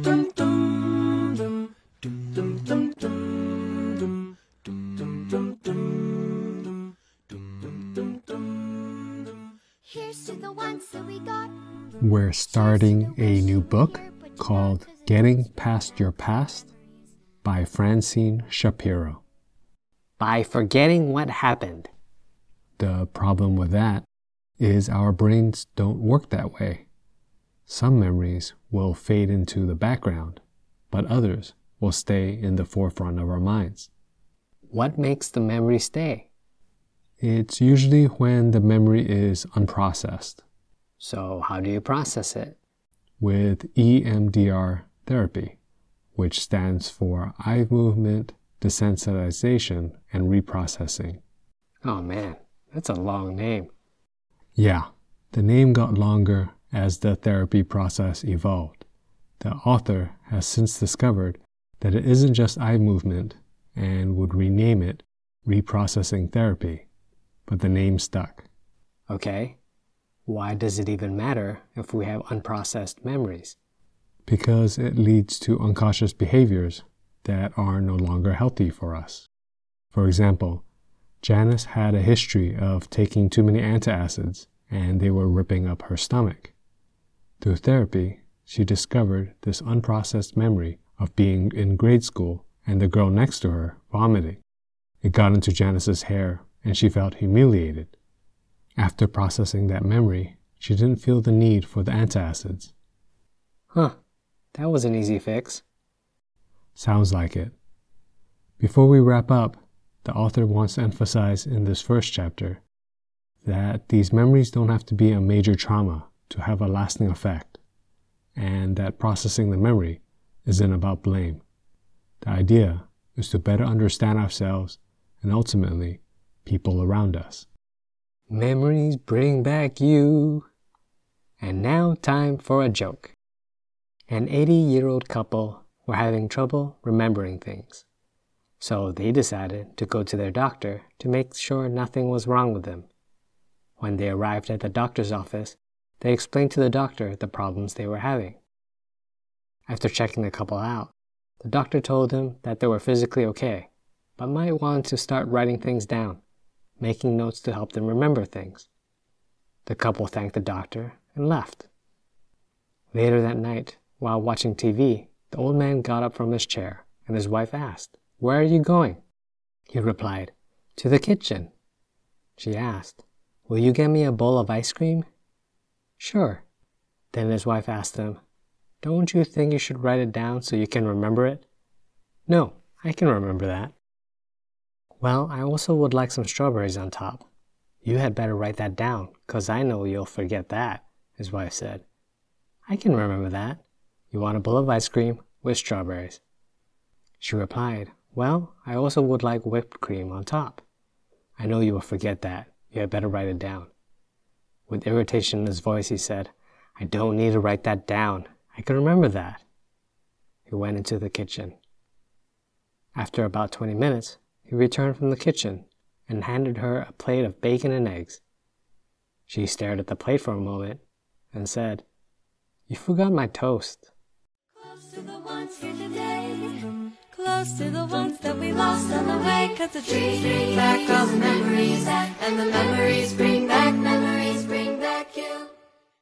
We're starting a new book called Getting Past Your Past by Francine Shapiro. By forgetting what happened. The problem with that is our brains don't work that way. Some memories will fade into the background, but others will stay in the forefront of our minds. What makes the memory stay? It's usually when the memory is unprocessed. So, how do you process it? With EMDR therapy, which stands for eye movement desensitization and reprocessing. Oh man, that's a long name. Yeah, the name got longer as the therapy process evolved. The author has since discovered that it isn't just eye movement and would rename it reprocessing therapy but the name stuck. Okay. Why does it even matter if we have unprocessed memories? Because it leads to unconscious behaviors that are no longer healthy for us. For example, Janice had a history of taking too many antacids and they were ripping up her stomach. Through therapy, she discovered this unprocessed memory of being in grade school and the girl next to her vomiting. It got into Janice's hair and she felt humiliated. After processing that memory, she didn't feel the need for the antacids. Huh, that was an easy fix. Sounds like it. Before we wrap up, the author wants to emphasize in this first chapter that these memories don't have to be a major trauma to have a lasting effect, and that processing the memory isn't about blame. The idea is to better understand ourselves and ultimately people around us. Memories bring back you. And now, time for a joke. An 80 year old couple were having trouble remembering things. So they decided to go to their doctor to make sure nothing was wrong with them. When they arrived at the doctor's office, they explained to the doctor the problems they were having. After checking the couple out, the doctor told them that they were physically okay, but might want to start writing things down making notes to help them remember things. The couple thanked the doctor and left. Later that night, while watching TV, the old man got up from his chair and his wife asked, Where are you going? He replied, To the kitchen. She asked, Will you get me a bowl of ice cream? Sure. Then his wife asked him, Don't you think you should write it down so you can remember it? No, I can remember that. Well, I also would like some strawberries on top. You had better write that down, 'cause I know you'll forget that, his wife said. I can remember that. You want a bowl of ice cream with strawberries. She replied, Well, I also would like whipped cream on top. I know you will forget that. You had better write it down. With irritation in his voice, he said, I don't need to write that down. I can remember that. He went into the kitchen. After about 20 minutes, he returned from the kitchen and handed her a plate of bacon and eggs. She stared at the plate for a moment and said, You forgot my toast. Close to the ones that we lost on the way. Cause the trees bring back all the memories. And the memories bring back memories.